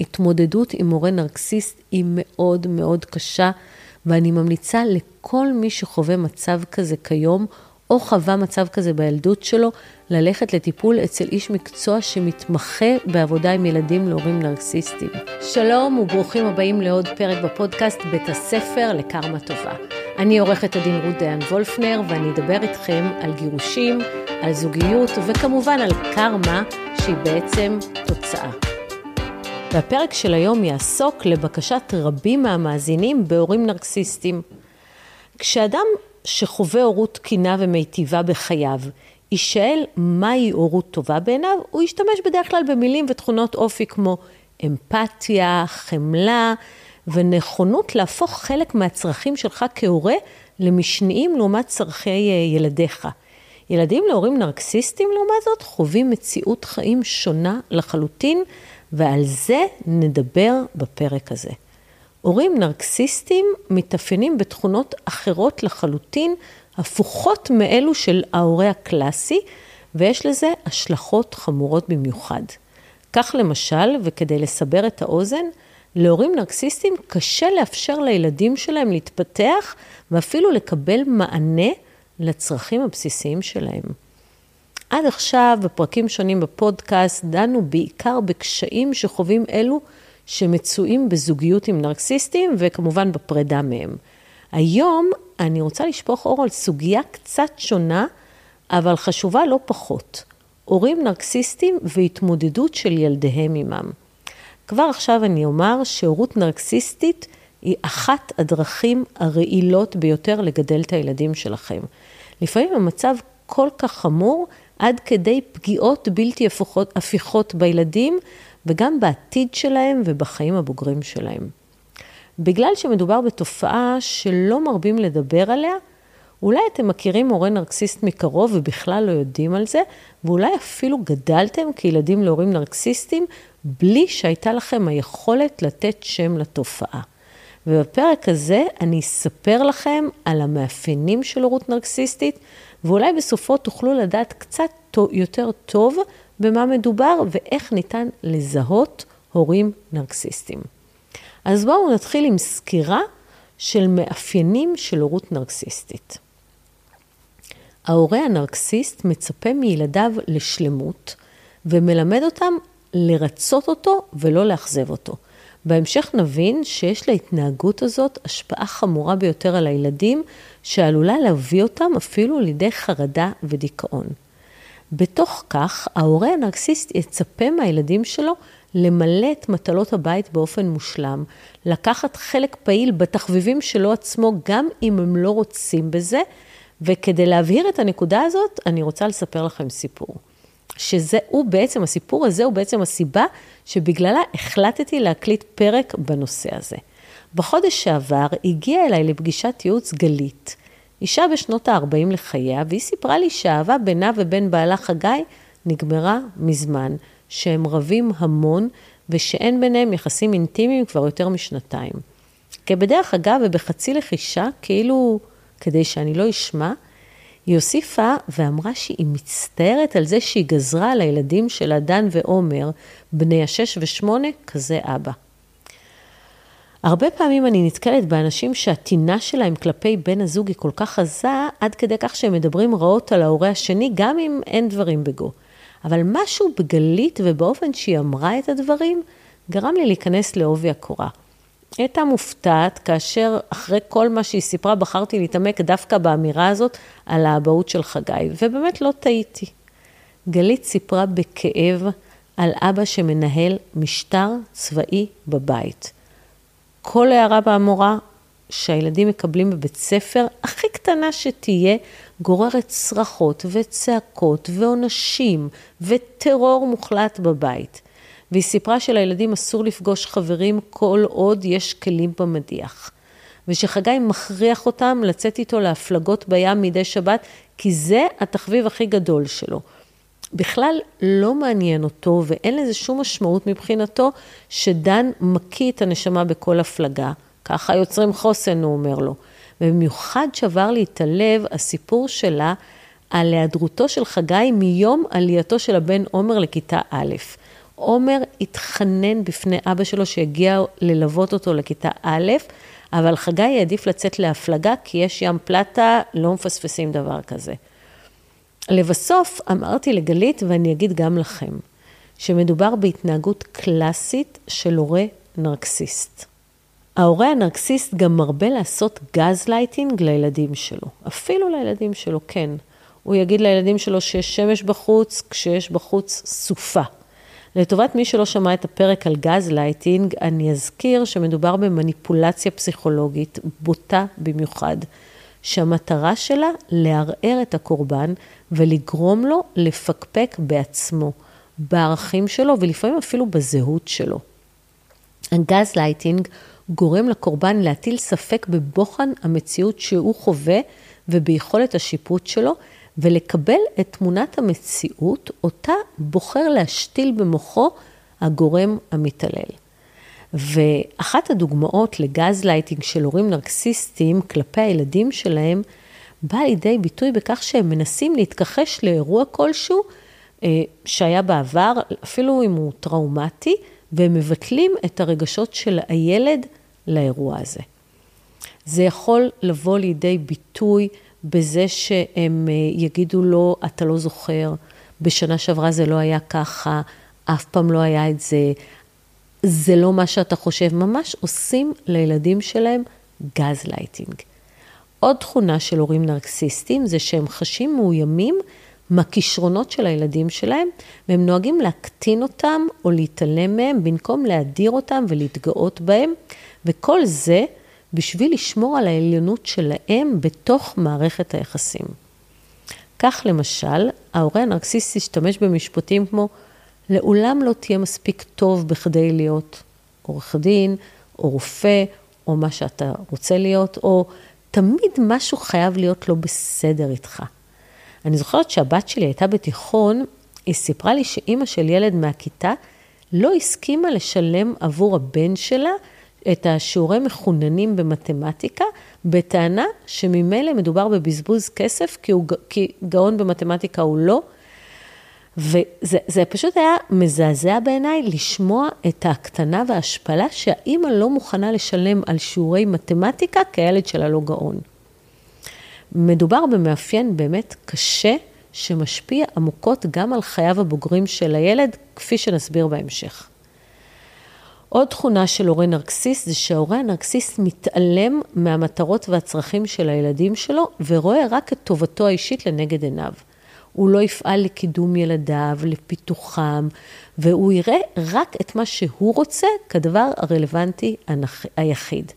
התמודדות עם מורה נרקסיסט היא מאוד מאוד קשה, ואני ממליצה לכל מי שחווה מצב כזה כיום, או חווה מצב כזה בילדות שלו, ללכת לטיפול אצל איש מקצוע שמתמחה בעבודה עם ילדים להורים נרקסיסטים. שלום וברוכים הבאים לעוד פרק בפודקאסט בית הספר לקרמה טובה. אני עורכת הדין רות דיין וולפנר ואני אדבר איתכם על גירושים, על זוגיות וכמובן על קרמה שהיא בעצם תוצאה. והפרק של היום יעסוק לבקשת רבים מהמאזינים בהורים נרקסיסטים. כשאדם שחווה הורות תקינה ומיטיבה בחייו, יישאל מהי הורות טובה בעיניו, הוא ישתמש בדרך כלל במילים ותכונות אופי כמו אמפתיה, חמלה ונכונות להפוך חלק מהצרכים שלך כהורה למשניים לעומת צורכי אה, ילדיך. ילדים להורים נרקסיסטים, לעומת זאת, חווים מציאות חיים שונה לחלוטין, ועל זה נדבר בפרק הזה. הורים נרקסיסטים מתאפיינים בתכונות אחרות לחלוטין, הפוכות מאלו של ההורה הקלאסי, ויש לזה השלכות חמורות במיוחד. כך למשל, וכדי לסבר את האוזן, להורים נרקסיסטים קשה לאפשר לילדים שלהם להתפתח ואפילו לקבל מענה לצרכים הבסיסיים שלהם. עד עכשיו, בפרקים שונים בפודקאסט, דנו בעיקר בקשיים שחווים אלו שמצויים בזוגיות עם נרקסיסטים, וכמובן בפרידה מהם. היום אני רוצה לשפוך אור על סוגיה קצת שונה, אבל חשובה לא פחות. הורים נרקסיסטים והתמודדות של ילדיהם עמם. כבר עכשיו אני אומר שהורות נרקסיסטית היא אחת הדרכים הרעילות ביותר לגדל את הילדים שלכם. לפעמים המצב כל כך חמור עד כדי פגיעות בלתי הפוכות, הפיכות בילדים וגם בעתיד שלהם ובחיים הבוגרים שלהם. בגלל שמדובר בתופעה שלא מרבים לדבר עליה, אולי אתם מכירים מורה נרקסיסט מקרוב ובכלל לא יודעים על זה, ואולי אפילו גדלתם כילדים להורים נרקסיסטים בלי שהייתה לכם היכולת לתת שם לתופעה. ובפרק הזה אני אספר לכם על המאפיינים של הורות נרקסיסטית, ואולי בסופו תוכלו לדעת קצת יותר טוב במה מדובר ואיך ניתן לזהות הורים נרקסיסטים. אז בואו נתחיל עם סקירה של מאפיינים של הורות נרקסיסטית. ההורה הנרקסיסט מצפה מילדיו לשלמות ומלמד אותם לרצות אותו ולא לאכזב אותו. בהמשך נבין שיש להתנהגות הזאת השפעה חמורה ביותר על הילדים, שעלולה להביא אותם אפילו לידי חרדה ודיכאון. בתוך כך, ההורה הנרקסיסט יצפה מהילדים שלו למלא את מטלות הבית באופן מושלם, לקחת חלק פעיל בתחביבים שלו עצמו, גם אם הם לא רוצים בזה, וכדי להבהיר את הנקודה הזאת, אני רוצה לספר לכם סיפור. שזה, הוא בעצם, הסיפור הזה הוא בעצם הסיבה שבגללה החלטתי להקליט פרק בנושא הזה. בחודש שעבר הגיעה אליי לפגישת ייעוץ גלית, אישה בשנות ה-40 לחייה, והיא סיפרה לי שהאהבה בינה ובין בעלה חגי נגמרה מזמן, שהם רבים המון ושאין ביניהם יחסים אינטימיים כבר יותר משנתיים. כבדרך אגב ובחצי לחישה, כאילו כדי שאני לא אשמע, היא הוסיפה ואמרה שהיא מצטערת על זה שהיא גזרה על הילדים שלה, דן ועומר, בני השש ושמונה, כזה אבא. הרבה פעמים אני נתקלת באנשים שהטינה שלהם כלפי בן הזוג היא כל כך עזה, עד כדי כך שהם מדברים רעות על ההורה השני, גם אם אין דברים בגו. אבל משהו בגלית ובאופן שהיא אמרה את הדברים, גרם לי להיכנס לעובי הקורה. הייתה מופתעת כאשר אחרי כל מה שהיא סיפרה בחרתי להתעמק דווקא באמירה הזאת על האבהות של חגי, ובאמת לא טעיתי. גלית סיפרה בכאב על אבא שמנהל משטר צבאי בבית. כל הערה באמורה שהילדים מקבלים בבית ספר, הכי קטנה שתהיה, גוררת צרחות וצעקות ועונשים וטרור מוחלט בבית. והיא סיפרה שלילדים אסור לפגוש חברים כל עוד יש כלים במדיח. ושחגי מכריח אותם לצאת איתו להפלגות בים מדי שבת, כי זה התחביב הכי גדול שלו. בכלל לא מעניין אותו ואין לזה שום משמעות מבחינתו שדן מקיא את הנשמה בכל הפלגה. ככה יוצרים חוסן, הוא אומר לו. ובמיוחד שבר לי את הלב הסיפור שלה על היעדרותו של חגי מיום עלייתו של הבן עומר לכיתה א'. עומר התחנן בפני אבא שלו שיגיע ללוות אותו לכיתה א', אבל חגי העדיף לצאת להפלגה, כי יש ים פלטה, לא מפספסים דבר כזה. לבסוף אמרתי לגלית, ואני אגיד גם לכם, שמדובר בהתנהגות קלאסית של הורה נרקסיסט. ההורה הנרקסיסט גם מרבה לעשות גז לייטינג לילדים שלו, אפילו לילדים שלו, כן. הוא יגיד לילדים שלו שיש שמש בחוץ, כשיש בחוץ סופה. לטובת מי שלא שמע את הפרק על גז לייטינג, אני אזכיר שמדובר במניפולציה פסיכולוגית בוטה במיוחד, שהמטרה שלה לערער את הקורבן ולגרום לו לפקפק בעצמו, בערכים שלו ולפעמים אפילו בזהות שלו. הגז לייטינג גורם לקורבן להטיל ספק בבוחן המציאות שהוא חווה וביכולת השיפוט שלו, ולקבל את תמונת המציאות, אותה בוחר להשתיל במוחו הגורם המתעלל. ואחת הדוגמאות לגז לייטינג של הורים נרקסיסטים כלפי הילדים שלהם, באה לידי ביטוי בכך שהם מנסים להתכחש לאירוע כלשהו אה, שהיה בעבר, אפילו אם הוא טראומטי, והם מבטלים את הרגשות של הילד לאירוע הזה. זה יכול לבוא לידי ביטוי בזה שהם אה, יגידו לו, אתה לא זוכר, בשנה שעברה זה לא היה ככה, אף פעם לא היה את זה, זה לא מה שאתה חושב, ממש עושים לילדים שלהם גז לייטינג. עוד תכונה של הורים נרקסיסטים זה שהם חשים מאוימים מהכישרונות של הילדים שלהם, והם נוהגים להקטין אותם או להתעלם מהם במקום להאדיר אותם ולהתגאות בהם, וכל זה בשביל לשמור על העליונות שלהם בתוך מערכת היחסים. כך למשל, ההורה הנרקסיסט השתמש במשפטים כמו לעולם לא תהיה מספיק טוב בכדי להיות עורך דין, או רופא, או מה שאתה רוצה להיות, או תמיד משהו חייב להיות לא בסדר איתך. אני זוכרת שהבת שלי הייתה בתיכון, היא סיפרה לי שאימא של ילד מהכיתה לא הסכימה לשלם עבור הבן שלה את השיעורי מחוננים במתמטיקה, בטענה שממילא מדובר בבזבוז כסף, כי, הוא, כי גאון במתמטיקה הוא לא. וזה פשוט היה מזעזע בעיניי לשמוע את ההקטנה וההשפלה שהאימא לא מוכנה לשלם על שיעורי מתמטיקה כי הילד שלה לא גאון. מדובר במאפיין באמת קשה, שמשפיע עמוקות גם על חייו הבוגרים של הילד, כפי שנסביר בהמשך. עוד תכונה של הורה נרקסיסט זה שההורה הנרקסיסט מתעלם מהמטרות והצרכים של הילדים שלו ורואה רק את טובתו האישית לנגד עיניו. הוא לא יפעל לקידום ילדיו, לפיתוחם, והוא יראה רק את מה שהוא רוצה כדבר הרלוונטי היחיד.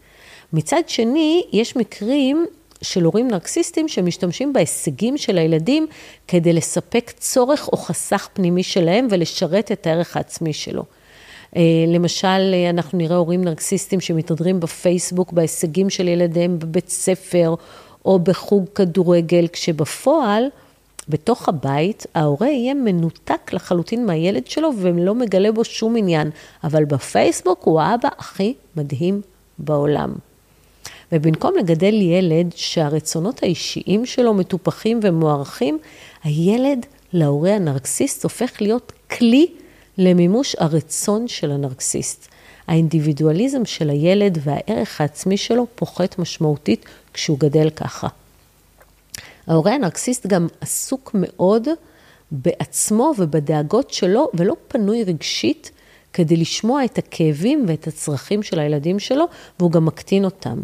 מצד שני, יש מקרים של הורים נרקסיסטים שמשתמשים בהישגים של הילדים כדי לספק צורך או חסך פנימי שלהם ולשרת את הערך העצמי שלו. אה, למשל, אנחנו נראה הורים נרקסיסטים שמתהדרים בפייסבוק בהישגים של ילדיהם בבית ספר או בחוג כדורגל, כשבפועל, בתוך הבית, ההורה יהיה מנותק לחלוטין מהילד שלו ולא מגלה בו שום עניין, אבל בפייסבוק הוא האבא הכי מדהים בעולם. ובמקום לגדל ילד שהרצונות האישיים שלו מטופחים ומוערכים, הילד להורה הנרקסיסט הופך להיות כלי למימוש הרצון של הנרקסיסט. האינדיבידואליזם של הילד והערך העצמי שלו פוחת משמעותית כשהוא גדל ככה. ההורה הנרקסיסט גם עסוק מאוד בעצמו ובדאגות שלו, ולא פנוי רגשית כדי לשמוע את הכאבים ואת הצרכים של הילדים שלו, והוא גם מקטין אותם.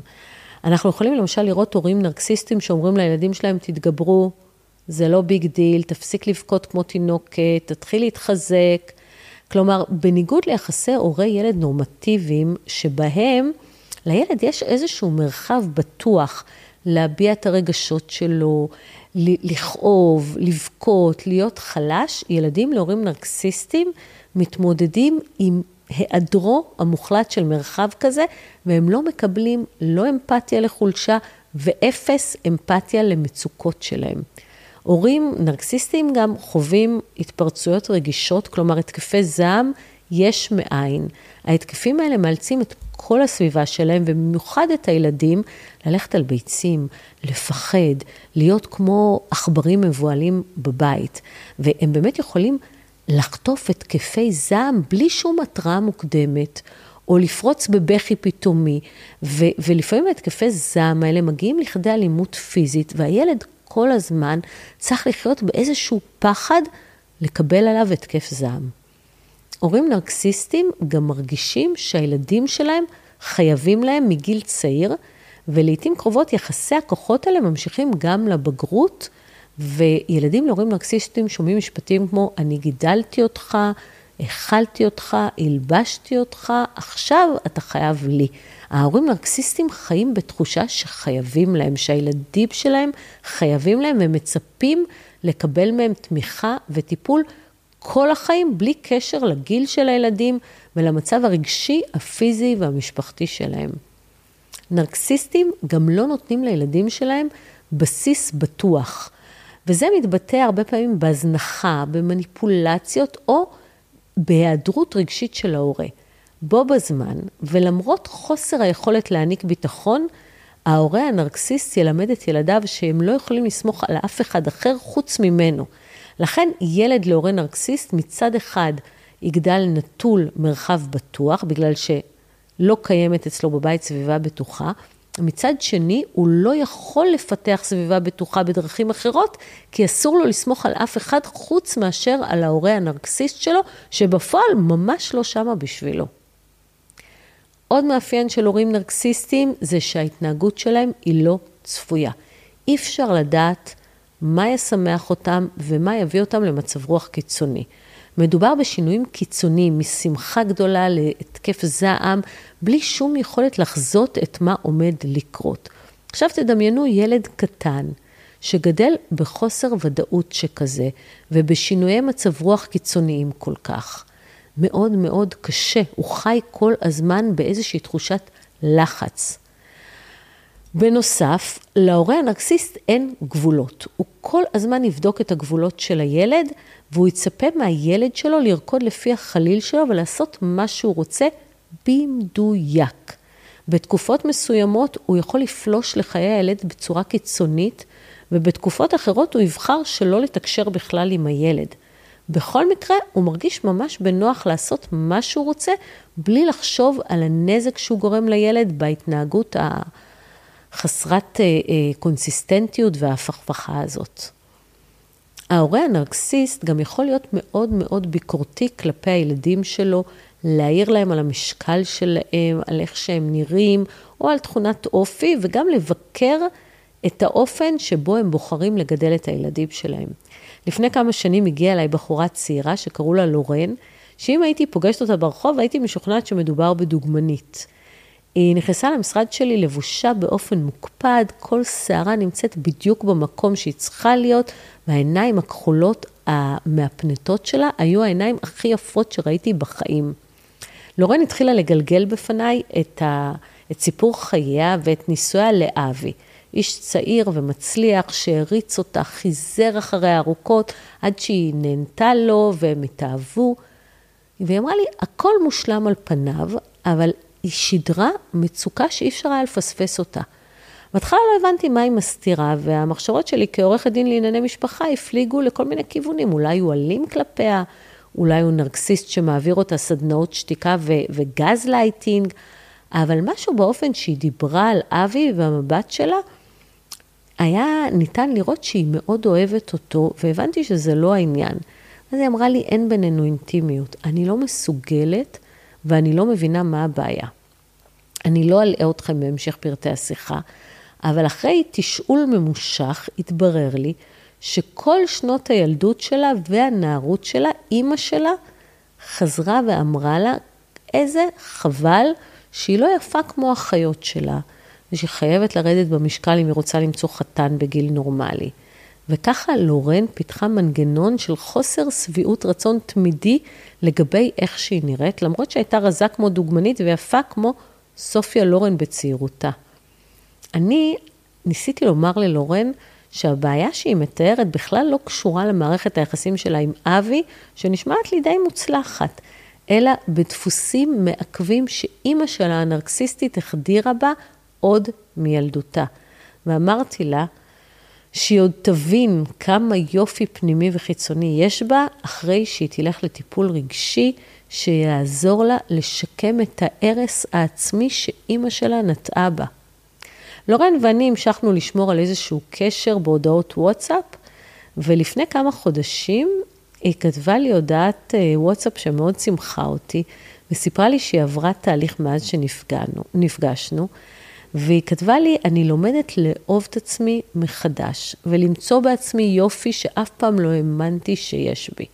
אנחנו יכולים למשל לראות הורים נרקסיסטים שאומרים לילדים שלהם, תתגברו, זה לא big deal, תפסיק לבכות כמו תינוקת, תתחיל להתחזק. כלומר, בניגוד ליחסי הורי-ילד נורמטיביים, שבהם לילד יש איזשהו מרחב בטוח להביע את הרגשות שלו, לכאוב, לבכות, להיות חלש, ילדים להורים נרקסיסטים מתמודדים עם היעדרו המוחלט של מרחב כזה, והם לא מקבלים לא אמפתיה לחולשה ואפס אמפתיה למצוקות שלהם. הורים נרקסיסטים גם חווים התפרצויות רגישות, כלומר התקפי זעם יש מאין. ההתקפים האלה מאלצים את כל הסביבה שלהם, ובמיוחד את הילדים, ללכת על ביצים, לפחד, להיות כמו עכברים מבוהלים בבית. והם באמת יכולים לחטוף התקפי זעם בלי שום התראה מוקדמת, או לפרוץ בבכי פתאומי, ו- ולפעמים ההתקפי זעם האלה מגיעים לכדי אלימות פיזית, והילד כל הזמן צריך לחיות באיזשהו פחד לקבל עליו התקף זעם. הורים נרקסיסטים גם מרגישים שהילדים שלהם חייבים להם מגיל צעיר, ולעיתים קרובות יחסי הכוחות האלה ממשיכים גם לבגרות, וילדים להורים נרקסיסטים שומעים משפטים כמו, אני גידלתי אותך, אכלתי אותך, הלבשתי אותך, עכשיו אתה חייב לי. ההורים נרקסיסטים חיים בתחושה שחייבים להם, שהילדים שלהם חייבים להם ומצפים לקבל מהם תמיכה וטיפול כל החיים, בלי קשר לגיל של הילדים ולמצב הרגשי, הפיזי והמשפחתי שלהם. נרקסיסטים גם לא נותנים לילדים שלהם בסיס בטוח. וזה מתבטא הרבה פעמים בהזנחה, במניפולציות או בהיעדרות רגשית של ההורה. בו בזמן, ולמרות חוסר היכולת להעניק ביטחון, ההורה הנרקסיסט ילמד את ילדיו שהם לא יכולים לסמוך על אף אחד אחר חוץ ממנו. לכן ילד להורה נרקסיסט מצד אחד יגדל נטול מרחב בטוח, בגלל שלא קיימת אצלו בבית סביבה בטוחה, מצד שני, הוא לא יכול לפתח סביבה בטוחה בדרכים אחרות, כי אסור לו לסמוך על אף אחד חוץ מאשר על ההורה הנרקסיסט שלו, שבפועל ממש לא שמה בשבילו. עוד מאפיין של הורים נרקסיסטים זה שההתנהגות שלהם היא לא צפויה. אי אפשר לדעת מה ישמח אותם ומה יביא אותם למצב רוח קיצוני. מדובר בשינויים קיצוניים, משמחה גדולה להתקף זעם, בלי שום יכולת לחזות את מה עומד לקרות. עכשיו תדמיינו ילד קטן שגדל בחוסר ודאות שכזה, ובשינויי מצב רוח קיצוניים כל כך. מאוד מאוד קשה, הוא חי כל הזמן באיזושהי תחושת לחץ. בנוסף, להורה הנרקסיסט אין גבולות. הוא כל הזמן יבדוק את הגבולות של הילד, והוא יצפה מהילד שלו לרקוד לפי החליל שלו ולעשות מה שהוא רוצה במדויק. בתקופות מסוימות הוא יכול לפלוש לחיי הילד בצורה קיצונית, ובתקופות אחרות הוא יבחר שלא לתקשר בכלל עם הילד. בכל מקרה, הוא מרגיש ממש בנוח לעשות מה שהוא רוצה, בלי לחשוב על הנזק שהוא גורם לילד בהתנהגות החסרת אה, אה, קונסיסטנטיות וההפכפכה הזאת. ההורה הנרקסיסט גם יכול להיות מאוד מאוד ביקורתי כלפי הילדים שלו, להעיר להם על המשקל שלהם, על איך שהם נראים, או על תכונת אופי, וגם לבקר את האופן שבו הם בוחרים לגדל את הילדים שלהם. לפני כמה שנים הגיעה אליי בחורה צעירה שקראו לה לורן, שאם הייתי פוגשת אותה ברחוב, הייתי משוכנעת שמדובר בדוגמנית. היא נכנסה למשרד שלי לבושה באופן מוקפד, כל שערה נמצאת בדיוק במקום שהיא צריכה להיות, והעיניים הכחולות המהפנטות שלה היו העיניים הכי יפות שראיתי בחיים. לורן התחילה לגלגל בפניי את, ה, את סיפור חייה ואת נישואיה לאבי. איש צעיר ומצליח שהריץ אותה, חיזר אחריה ארוכות עד שהיא נהנתה לו והם התאהבו. והיא אמרה לי, הכל מושלם על פניו, אבל היא שידרה מצוקה שאי אפשר היה לפספס אותה. בהתחלה לא הבנתי מה היא מסתירה, והמחשבות שלי כעורכת דין לענייני משפחה הפליגו לכל מיני כיוונים. אולי הוא אלים כלפיה, אולי הוא נרקסיסט שמעביר אותה סדנאות שתיקה ו- וגז לייטינג, אבל משהו באופן שהיא דיברה על אבי והמבט שלה, היה ניתן לראות שהיא מאוד אוהבת אותו, והבנתי שזה לא העניין. אז היא אמרה לי, אין בינינו אינטימיות. אני לא מסוגלת ואני לא מבינה מה הבעיה. אני לא אלאה אתכם בהמשך פרטי השיחה, אבל אחרי תשאול ממושך התברר לי שכל שנות הילדות שלה והנערות שלה, אימא שלה חזרה ואמרה לה, איזה חבל שהיא לא יפה כמו החיות שלה, ושהיא חייבת לרדת במשקל אם היא רוצה למצוא חתן בגיל נורמלי. וככה לורן פיתחה מנגנון של חוסר שביעות רצון תמידי לגבי איך שהיא נראית, למרות שהייתה רזה כמו דוגמנית ויפה כמו סופיה לורן בצעירותה. אני ניסיתי לומר ללורן שהבעיה שהיא מתארת בכלל לא קשורה למערכת היחסים שלה עם אבי, שנשמעת לי די מוצלחת, אלא בדפוסים מעכבים שאימא שלה הנרקסיסטית החדירה בה עוד מילדותה. ואמרתי לה, שהיא עוד תבין כמה יופי פנימי וחיצוני יש בה, אחרי שהיא תלך לטיפול רגשי שיעזור לה לשקם את ההרס העצמי שאימא שלה נטעה בה. לורן ואני המשכנו לשמור על איזשהו קשר בהודעות וואטסאפ, ולפני כמה חודשים היא כתבה לי הודעת אה, וואטסאפ שמאוד שמחה אותי, וסיפרה לי שהיא עברה תהליך מאז שנפגשנו, והיא כתבה לי, אני לומדת לאהוב את עצמי מחדש, ולמצוא בעצמי יופי שאף פעם לא האמנתי שיש בי.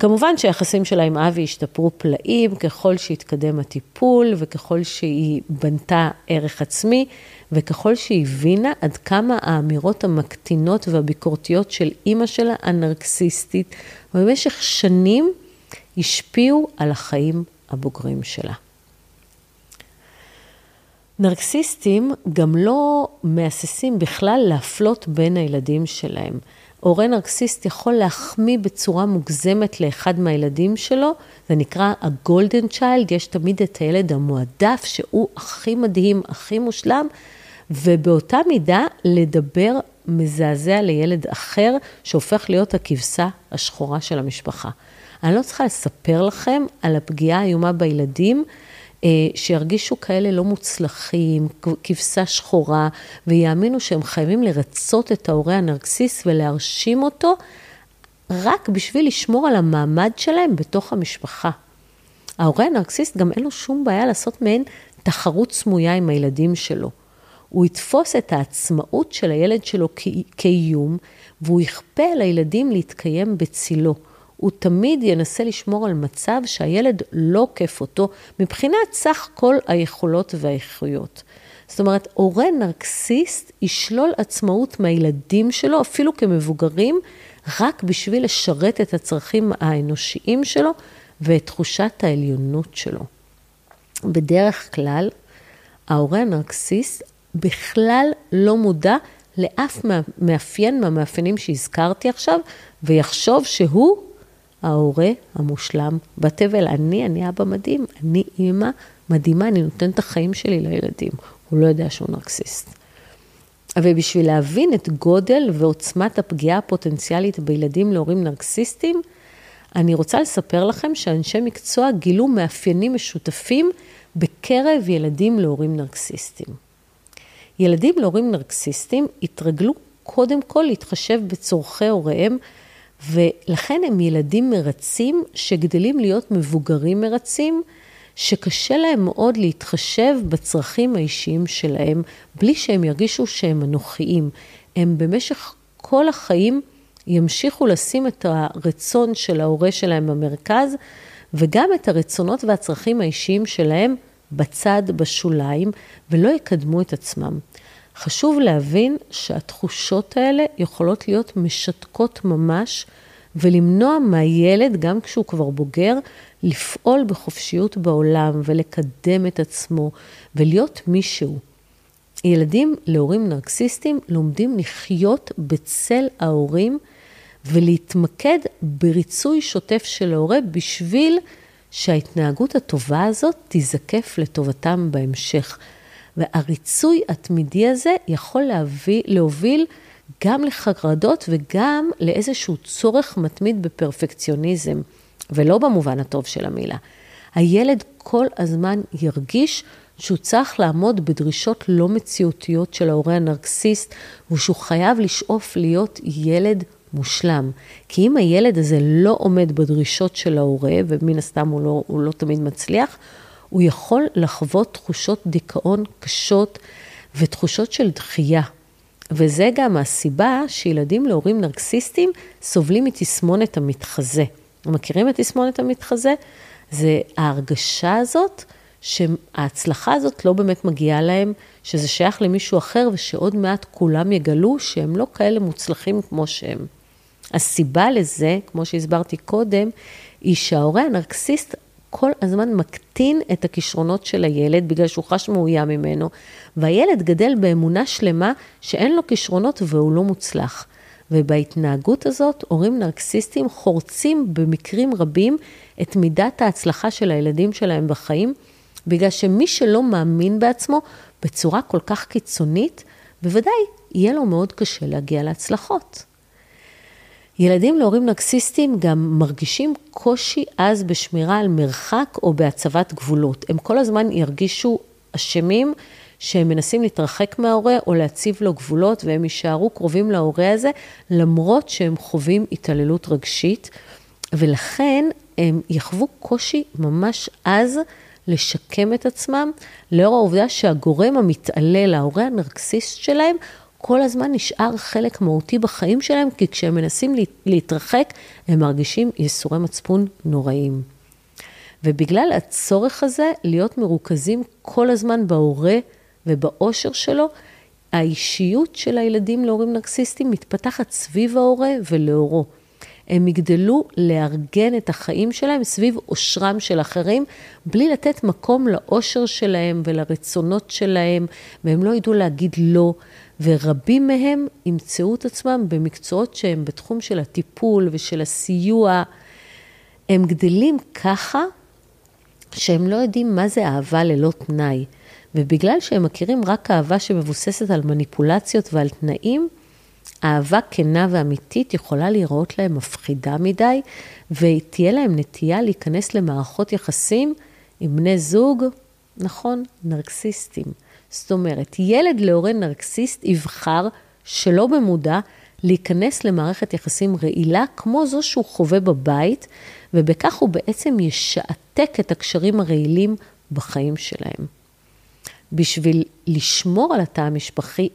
כמובן שהיחסים שלה עם אבי השתפרו פלאים ככל שהתקדם הטיפול וככל שהיא בנתה ערך עצמי וככל שהיא הבינה עד כמה האמירות המקטינות והביקורתיות של אימא שלה, הנרקסיסטית, במשך שנים השפיעו על החיים הבוגרים שלה. נרקסיסטים גם לא מהססים בכלל להפלות בין הילדים שלהם. הורה נרקסיסט יכול להחמיא בצורה מוגזמת לאחד מהילדים שלו, זה נקרא הגולדן צ'יילד, יש תמיד את הילד המועדף שהוא הכי מדהים, הכי מושלם, ובאותה מידה לדבר מזעזע לילד אחר, שהופך להיות הכבשה השחורה של המשפחה. אני לא צריכה לספר לכם על הפגיעה האיומה בילדים, שירגישו כאלה לא מוצלחים, כבשה שחורה, ויאמינו שהם חייבים לרצות את ההורה הנרקסיס ולהרשים אותו, רק בשביל לשמור על המעמד שלהם בתוך המשפחה. ההורה הנרקסיסט גם אין לו שום בעיה לעשות מעין תחרות סמויה עם הילדים שלו. הוא יתפוס את העצמאות של הילד שלו כאיום, והוא יכפה על הילדים להתקיים בצילו. הוא תמיד ינסה לשמור על מצב שהילד לא עוקף אותו מבחינת סך כל היכולות והאיכויות. זאת אומרת, הורה נרקסיסט ישלול עצמאות מהילדים שלו, אפילו כמבוגרים, רק בשביל לשרת את הצרכים האנושיים שלו ואת תחושת העליונות שלו. בדרך כלל, ההורה הנרקסיסט בכלל לא מודע לאף מאפיין מהמאפיינים שהזכרתי עכשיו, ויחשוב שהוא ההורה המושלם בתבל. אני, אני אבא מדהים, אני אימא מדהימה, אני נותן את החיים שלי לילדים. הוא לא יודע שהוא נרקסיסט. ובשביל להבין את גודל ועוצמת הפגיעה הפוטנציאלית בילדים להורים נרקסיסטים, אני רוצה לספר לכם שאנשי מקצוע גילו מאפיינים משותפים בקרב ילדים להורים נרקסיסטים. ילדים להורים נרקסיסטים התרגלו קודם כל להתחשב בצורכי הוריהם ולכן הם ילדים מרצים שגדלים להיות מבוגרים מרצים, שקשה להם מאוד להתחשב בצרכים האישיים שלהם, בלי שהם ירגישו שהם אנוכיים. הם במשך כל החיים ימשיכו לשים את הרצון של ההורה שלהם במרכז, וגם את הרצונות והצרכים האישיים שלהם בצד, בשוליים, ולא יקדמו את עצמם. חשוב להבין שהתחושות האלה יכולות להיות משתקות ממש, ולמנוע מהילד, גם כשהוא כבר בוגר, לפעול בחופשיות בעולם ולקדם את עצמו ולהיות מישהו. ילדים להורים נרקסיסטים לומדים לחיות בצל ההורים ולהתמקד בריצוי שוטף של ההורה בשביל שההתנהגות הטובה הזאת תיזקף לטובתם בהמשך. והריצוי התמידי הזה יכול להביא, להוביל גם לחרדות וגם לאיזשהו צורך מתמיד בפרפקציוניזם, ולא במובן הטוב של המילה. הילד כל הזמן ירגיש שהוא צריך לעמוד בדרישות לא מציאותיות של ההורה הנרקסיסט, ושהוא חייב לשאוף להיות ילד מושלם. כי אם הילד הזה לא עומד בדרישות של ההורה, ומן הסתם הוא לא, הוא לא תמיד מצליח, הוא יכול לחוות תחושות דיכאון קשות ותחושות של דחייה. וזה גם הסיבה שילדים להורים נרקסיסטים סובלים מתסמונת המתחזה. מכירים את תסמונת המתחזה? זה ההרגשה הזאת שההצלחה הזאת לא באמת מגיעה להם, שזה שייך למישהו אחר ושעוד מעט כולם יגלו שהם לא כאלה מוצלחים כמו שהם. הסיבה לזה, כמו שהסברתי קודם, היא שההורה הנרקסיסט כל הזמן מקטין את הכישרונות של הילד בגלל שהוא חש מאוים ממנו, והילד גדל באמונה שלמה שאין לו כישרונות והוא לא מוצלח. ובהתנהגות הזאת, הורים נרקסיסטים חורצים במקרים רבים את מידת ההצלחה של הילדים שלהם בחיים, בגלל שמי שלא מאמין בעצמו בצורה כל כך קיצונית, בוודאי יהיה לו מאוד קשה להגיע להצלחות. ילדים להורים נרקסיסטים גם מרגישים קושי עז בשמירה על מרחק או בהצבת גבולות. הם כל הזמן ירגישו אשמים שהם מנסים להתרחק מההורה או להציב לו גבולות והם יישארו קרובים להורה הזה למרות שהם חווים התעללות רגשית ולכן הם יחוו קושי ממש עז לשקם את עצמם לאור העובדה שהגורם המתעלל, ההורה הנרקסיסט שלהם, כל הזמן נשאר חלק מהותי בחיים שלהם, כי כשהם מנסים להתרחק, הם מרגישים ייסורי מצפון נוראים. ובגלל הצורך הזה להיות מרוכזים כל הזמן בהורה ובאושר שלו, האישיות של הילדים להורים נרקסיסטים מתפתחת סביב ההורה ולאורו. הם יגדלו לארגן את החיים שלהם סביב אושרם של אחרים, בלי לתת מקום לאושר שלהם ולרצונות שלהם, והם לא ידעו להגיד לא. ורבים מהם ימצאו את עצמם במקצועות שהם בתחום של הטיפול ושל הסיוע. הם גדלים ככה שהם לא יודעים מה זה אהבה ללא תנאי. ובגלל שהם מכירים רק אהבה שמבוססת על מניפולציות ועל תנאים, אהבה כנה ואמיתית יכולה להיראות להם מפחידה מדי, ותהיה להם נטייה להיכנס למערכות יחסים עם בני זוג, נכון, נרקסיסטים. זאת אומרת, ילד להורה נרקסיסט יבחר שלא במודע להיכנס למערכת יחסים רעילה כמו זו שהוא חווה בבית, ובכך הוא בעצם ישעתק את הקשרים הרעילים בחיים שלהם. בשביל לשמור על התא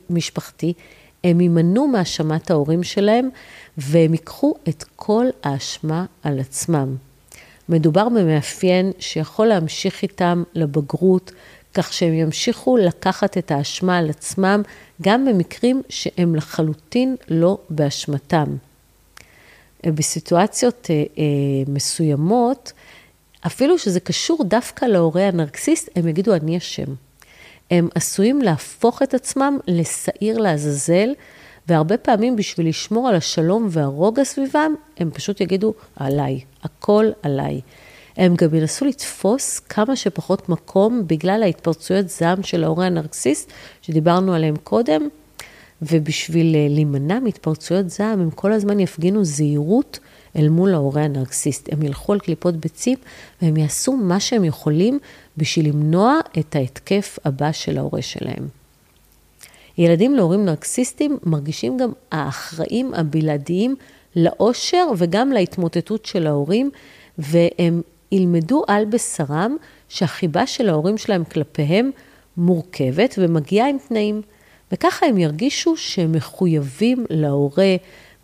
המשפחתי, הם יימנעו מהאשמת ההורים שלהם והם ייקחו את כל האשמה על עצמם. מדובר במאפיין שיכול להמשיך איתם לבגרות, כך שהם ימשיכו לקחת את האשמה על עצמם, גם במקרים שהם לחלוטין לא באשמתם. בסיטואציות אה, אה, מסוימות, אפילו שזה קשור דווקא להורה הנרקסיסט, הם יגידו, אני אשם. הם עשויים להפוך את עצמם לשעיר לעזאזל, והרבה פעמים בשביל לשמור על השלום והרוגע סביבם, הם פשוט יגידו, עליי, הכל עליי. הם גם ינסו לתפוס כמה שפחות מקום בגלל ההתפרצויות זעם של ההורה הנרקסיסט, שדיברנו עליהם קודם, ובשביל אה, להימנע מהתפרצויות זעם, הם כל הזמן יפגינו זהירות אל מול ההורה הנרקסיסט. הם ילכו על קליפות ביצים והם יעשו מה שהם יכולים בשביל למנוע את ההתקף הבא של ההורה שלהם. ילדים להורים נרקסיסטים מרגישים גם האחראים הבלעדיים לאושר וגם להתמוטטות של ההורים, והם ילמדו על בשרם שהחיבה של ההורים שלהם כלפיהם מורכבת ומגיעה עם תנאים. וככה הם ירגישו שהם מחויבים להורה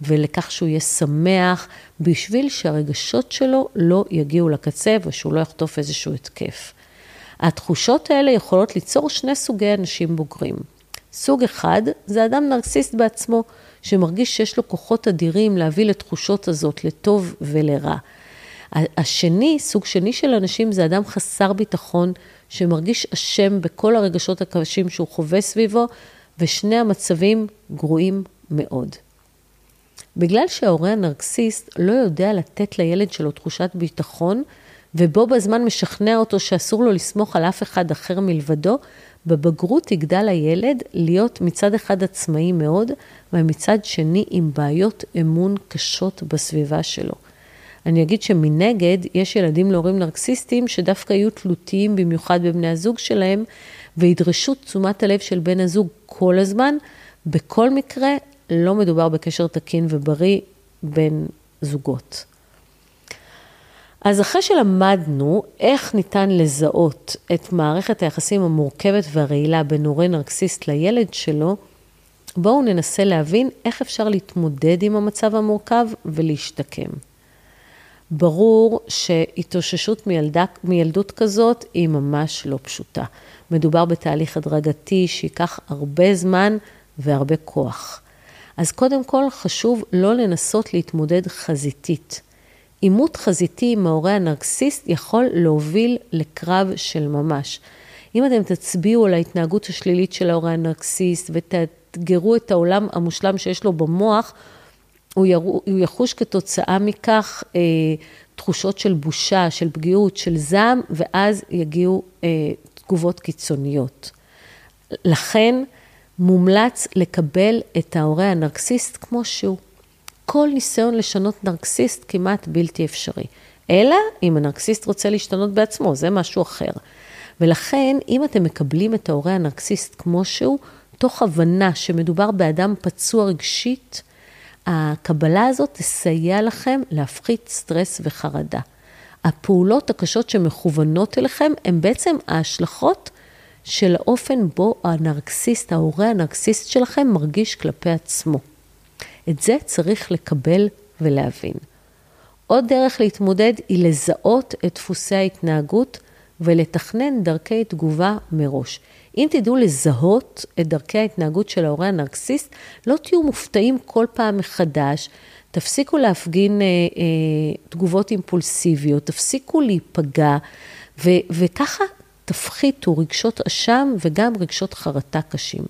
ולכך שהוא יהיה שמח, בשביל שהרגשות שלו לא יגיעו לקצה ושהוא לא יחטוף איזשהו התקף. התחושות האלה יכולות ליצור שני סוגי אנשים בוגרים. סוג אחד זה אדם נרקסיסט בעצמו, שמרגיש שיש לו כוחות אדירים להביא לתחושות הזאת, לטוב ולרע. השני, סוג שני של אנשים, זה אדם חסר ביטחון, שמרגיש אשם בכל הרגשות הקשים שהוא חווה סביבו, ושני המצבים גרועים מאוד. בגלל שההורה הנרקסיסט לא יודע לתת לילד שלו תחושת ביטחון, ובו בזמן משכנע אותו שאסור לו לסמוך על אף אחד אחר מלבדו, בבגרות יגדל הילד להיות מצד אחד עצמאי מאוד, ומצד שני עם בעיות אמון קשות בסביבה שלו. אני אגיד שמנגד, יש ילדים להורים נרקסיסטים שדווקא יהיו תלותיים במיוחד בבני הזוג שלהם, וידרשו תשומת הלב של בן הזוג כל הזמן. בכל מקרה, לא מדובר בקשר תקין ובריא בין זוגות. אז אחרי שלמדנו איך ניתן לזהות את מערכת היחסים המורכבת והרעילה בין הורה נרקסיסט לילד שלו, בואו ננסה להבין איך אפשר להתמודד עם המצב המורכב ולהשתקם. ברור שהתאוששות מילדה, מילדות כזאת היא ממש לא פשוטה. מדובר בתהליך הדרגתי שייקח הרבה זמן והרבה כוח. אז קודם כל חשוב לא לנסות להתמודד חזיתית. עימות חזיתי עם ההורה הנרקסיסט יכול להוביל לקרב של ממש. אם אתם תצביעו על ההתנהגות השלילית של ההורה הנרקסיסט ותאתגרו את העולם המושלם שיש לו במוח, הוא, ירו, הוא יחוש כתוצאה מכך אה, תחושות של בושה, של פגיעות, של זעם, ואז יגיעו אה, תגובות קיצוניות. לכן, מומלץ לקבל את ההורה הנרקסיסט כמו שהוא. כל ניסיון לשנות נרקסיסט כמעט בלתי אפשרי. אלא אם הנרקסיסט רוצה להשתנות בעצמו, זה משהו אחר. ולכן, אם אתם מקבלים את ההורה הנרקסיסט כמו שהוא, תוך הבנה שמדובר באדם פצוע רגשית, הקבלה הזאת תסייע לכם להפחית סטרס וחרדה. הפעולות הקשות שמכוונות אליכם הן בעצם ההשלכות של האופן בו הנרקסיסט, ההורה הנרקסיסט שלכם מרגיש כלפי עצמו. את זה צריך לקבל ולהבין. עוד דרך להתמודד היא לזהות את דפוסי ההתנהגות ולתכנן דרכי תגובה מראש. אם תדעו לזהות את דרכי ההתנהגות של ההורה הנרקסיסט, לא תהיו מופתעים כל פעם מחדש, תפסיקו להפגין אה, אה, תגובות אימפולסיביות, תפסיקו להיפגע, ו, וככה תפחיתו רגשות אשם וגם רגשות חרטה קשים.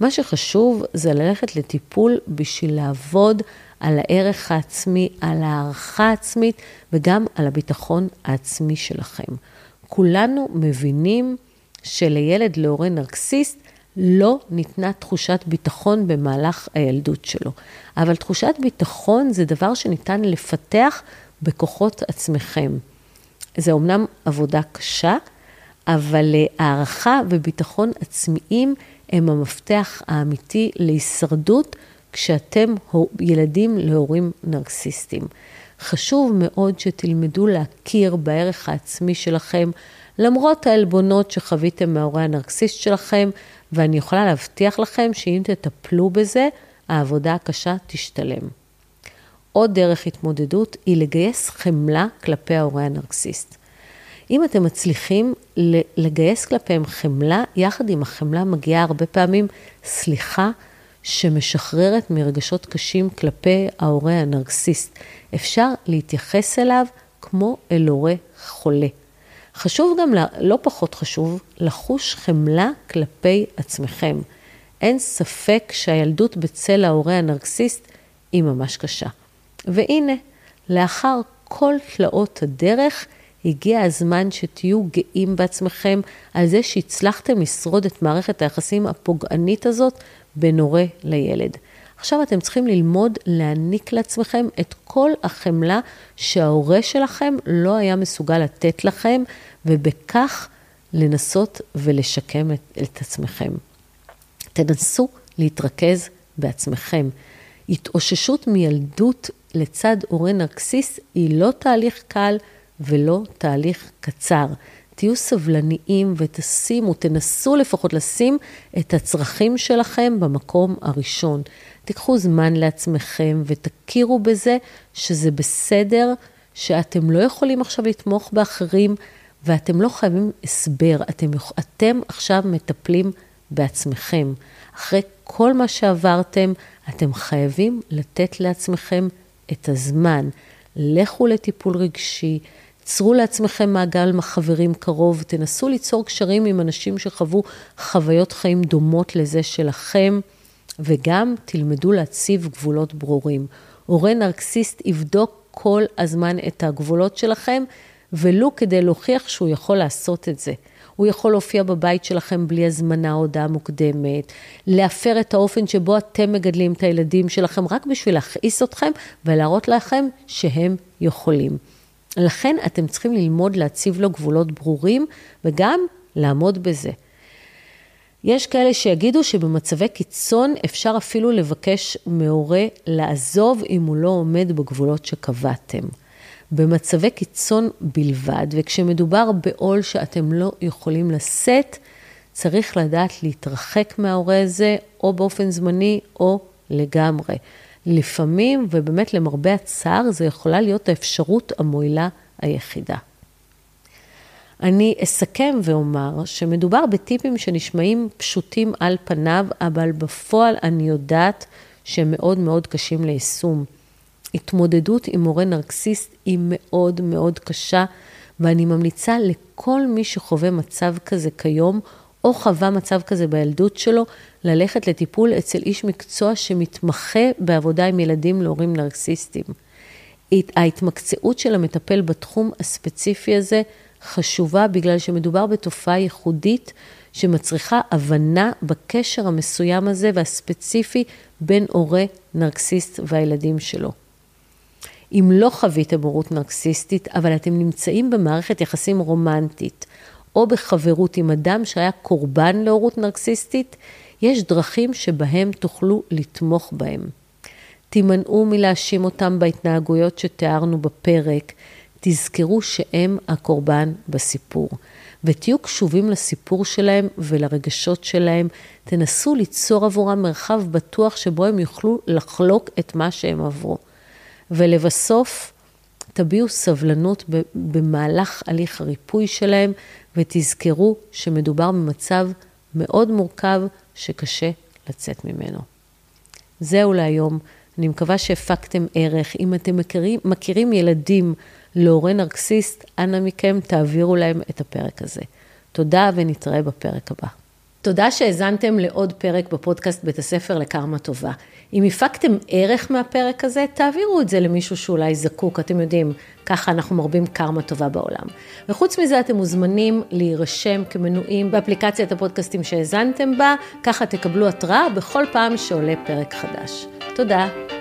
מה שחשוב זה ללכת לטיפול בשביל לעבוד על הערך העצמי, על הערכה העצמית וגם על הביטחון העצמי שלכם. כולנו מבינים שלילד להורה נרקסיסט לא ניתנה תחושת ביטחון במהלך הילדות שלו. אבל תחושת ביטחון זה דבר שניתן לפתח בכוחות עצמכם. זה אומנם עבודה קשה, אבל אה, הערכה וביטחון עצמיים הם המפתח האמיתי להישרדות כשאתם ילדים להורים נרקסיסטים. חשוב מאוד שתלמדו להכיר בערך העצמי שלכם, למרות העלבונות שחוויתם מההורה הנרקסיסט שלכם, ואני יכולה להבטיח לכם שאם תטפלו בזה, העבודה הקשה תשתלם. עוד דרך התמודדות היא לגייס חמלה כלפי ההורה הנרקסיסט. אם אתם מצליחים לגייס כלפיהם חמלה, יחד עם החמלה מגיעה הרבה פעמים סליחה שמשחררת מרגשות קשים כלפי ההורה הנרקסיסט. אפשר להתייחס אליו כמו אל הורה חולה. חשוב גם, לא פחות חשוב, לחוש חמלה כלפי עצמכם. אין ספק שהילדות בצל ההורה הנרקסיסט היא ממש קשה. והנה, לאחר כל תלאות הדרך, הגיע הזמן שתהיו גאים בעצמכם על זה שהצלחתם לשרוד את מערכת היחסים הפוגענית הזאת בין הורה לילד. עכשיו אתם צריכים ללמוד להעניק לעצמכם את כל החמלה שההורה שלכם לא היה מסוגל לתת לכם, ובכך לנסות ולשקם את, את עצמכם. תנסו להתרכז בעצמכם. התאוששות מילדות לצד הורה נרקסיס היא לא תהליך קל ולא תהליך קצר. תהיו סבלניים ותשימו, תנסו לפחות לשים את הצרכים שלכם במקום הראשון. תיקחו זמן לעצמכם ותכירו בזה שזה בסדר שאתם לא יכולים עכשיו לתמוך באחרים ואתם לא חייבים הסבר, אתם, אתם עכשיו מטפלים בעצמכם. אחרי כל מה שעברתם, אתם חייבים לתת לעצמכם את הזמן. לכו לטיפול רגשי, צרו לעצמכם מעגל חברים קרוב, תנסו ליצור קשרים עם אנשים שחוו חוויות חיים דומות לזה שלכם, וגם תלמדו להציב גבולות ברורים. הורה נרקסיסט יבדוק כל הזמן את הגבולות שלכם, ולו כדי להוכיח שהוא יכול לעשות את זה. הוא יכול להופיע בבית שלכם בלי הזמנה או הודעה מוקדמת, להפר את האופן שבו אתם מגדלים את הילדים שלכם, רק בשביל להכעיס אתכם ולהראות לכם שהם יכולים. לכן אתם צריכים ללמוד להציב לו גבולות ברורים וגם לעמוד בזה. יש כאלה שיגידו שבמצבי קיצון אפשר אפילו לבקש מהורה לעזוב אם הוא לא עומד בגבולות שקבעתם. במצבי קיצון בלבד, וכשמדובר בעול שאתם לא יכולים לשאת, צריך לדעת להתרחק מההורה הזה, או באופן זמני או לגמרי. לפעמים, ובאמת למרבה הצער, זו יכולה להיות האפשרות המועילה היחידה. אני אסכם ואומר שמדובר בטיפים שנשמעים פשוטים על פניו, אבל בפועל אני יודעת שהם מאוד מאוד קשים ליישום. התמודדות עם מורה נרקסיסט היא מאוד מאוד קשה, ואני ממליצה לכל מי שחווה מצב כזה כיום, או חווה מצב כזה בילדות שלו, ללכת לטיפול אצל איש מקצוע שמתמחה בעבודה עם ילדים להורים נרקסיסטים. ההתמקצעות של המטפל בתחום הספציפי הזה חשובה בגלל שמדובר בתופעה ייחודית שמצריכה הבנה בקשר המסוים הזה והספציפי בין הורה נרקסיסט והילדים שלו. אם לא חוויתם הורות נרקסיסטית, אבל אתם נמצאים במערכת יחסים רומנטית, או בחברות עם אדם שהיה קורבן להורות נרקסיסטית, יש דרכים שבהם תוכלו לתמוך בהם. תימנעו מלהאשים אותם בהתנהגויות שתיארנו בפרק, תזכרו שהם הקורבן בסיפור. ותהיו קשובים לסיפור שלהם ולרגשות שלהם. תנסו ליצור עבורם מרחב בטוח שבו הם יוכלו לחלוק את מה שהם עברו. ולבסוף, תביעו סבלנות במהלך הליך הריפוי שלהם, ותזכרו שמדובר במצב מאוד מורכב שקשה לצאת ממנו. זהו להיום. אני מקווה שהפקתם ערך. אם אתם מכירים, מכירים ילדים להורה נרקסיסט, אנא מכם תעבירו להם את הפרק הזה. תודה ונתראה בפרק הבא. תודה שהאזנתם לעוד פרק בפודקאסט בית הספר לקרמה טובה. אם הפקתם ערך מהפרק הזה, תעבירו את זה למישהו שאולי זקוק, אתם יודעים, ככה אנחנו מרבים קרמה טובה בעולם. וחוץ מזה, אתם מוזמנים להירשם כמנויים באפליקציית הפודקאסטים שהאזנתם בה, ככה תקבלו התראה בכל פעם שעולה פרק חדש. תודה.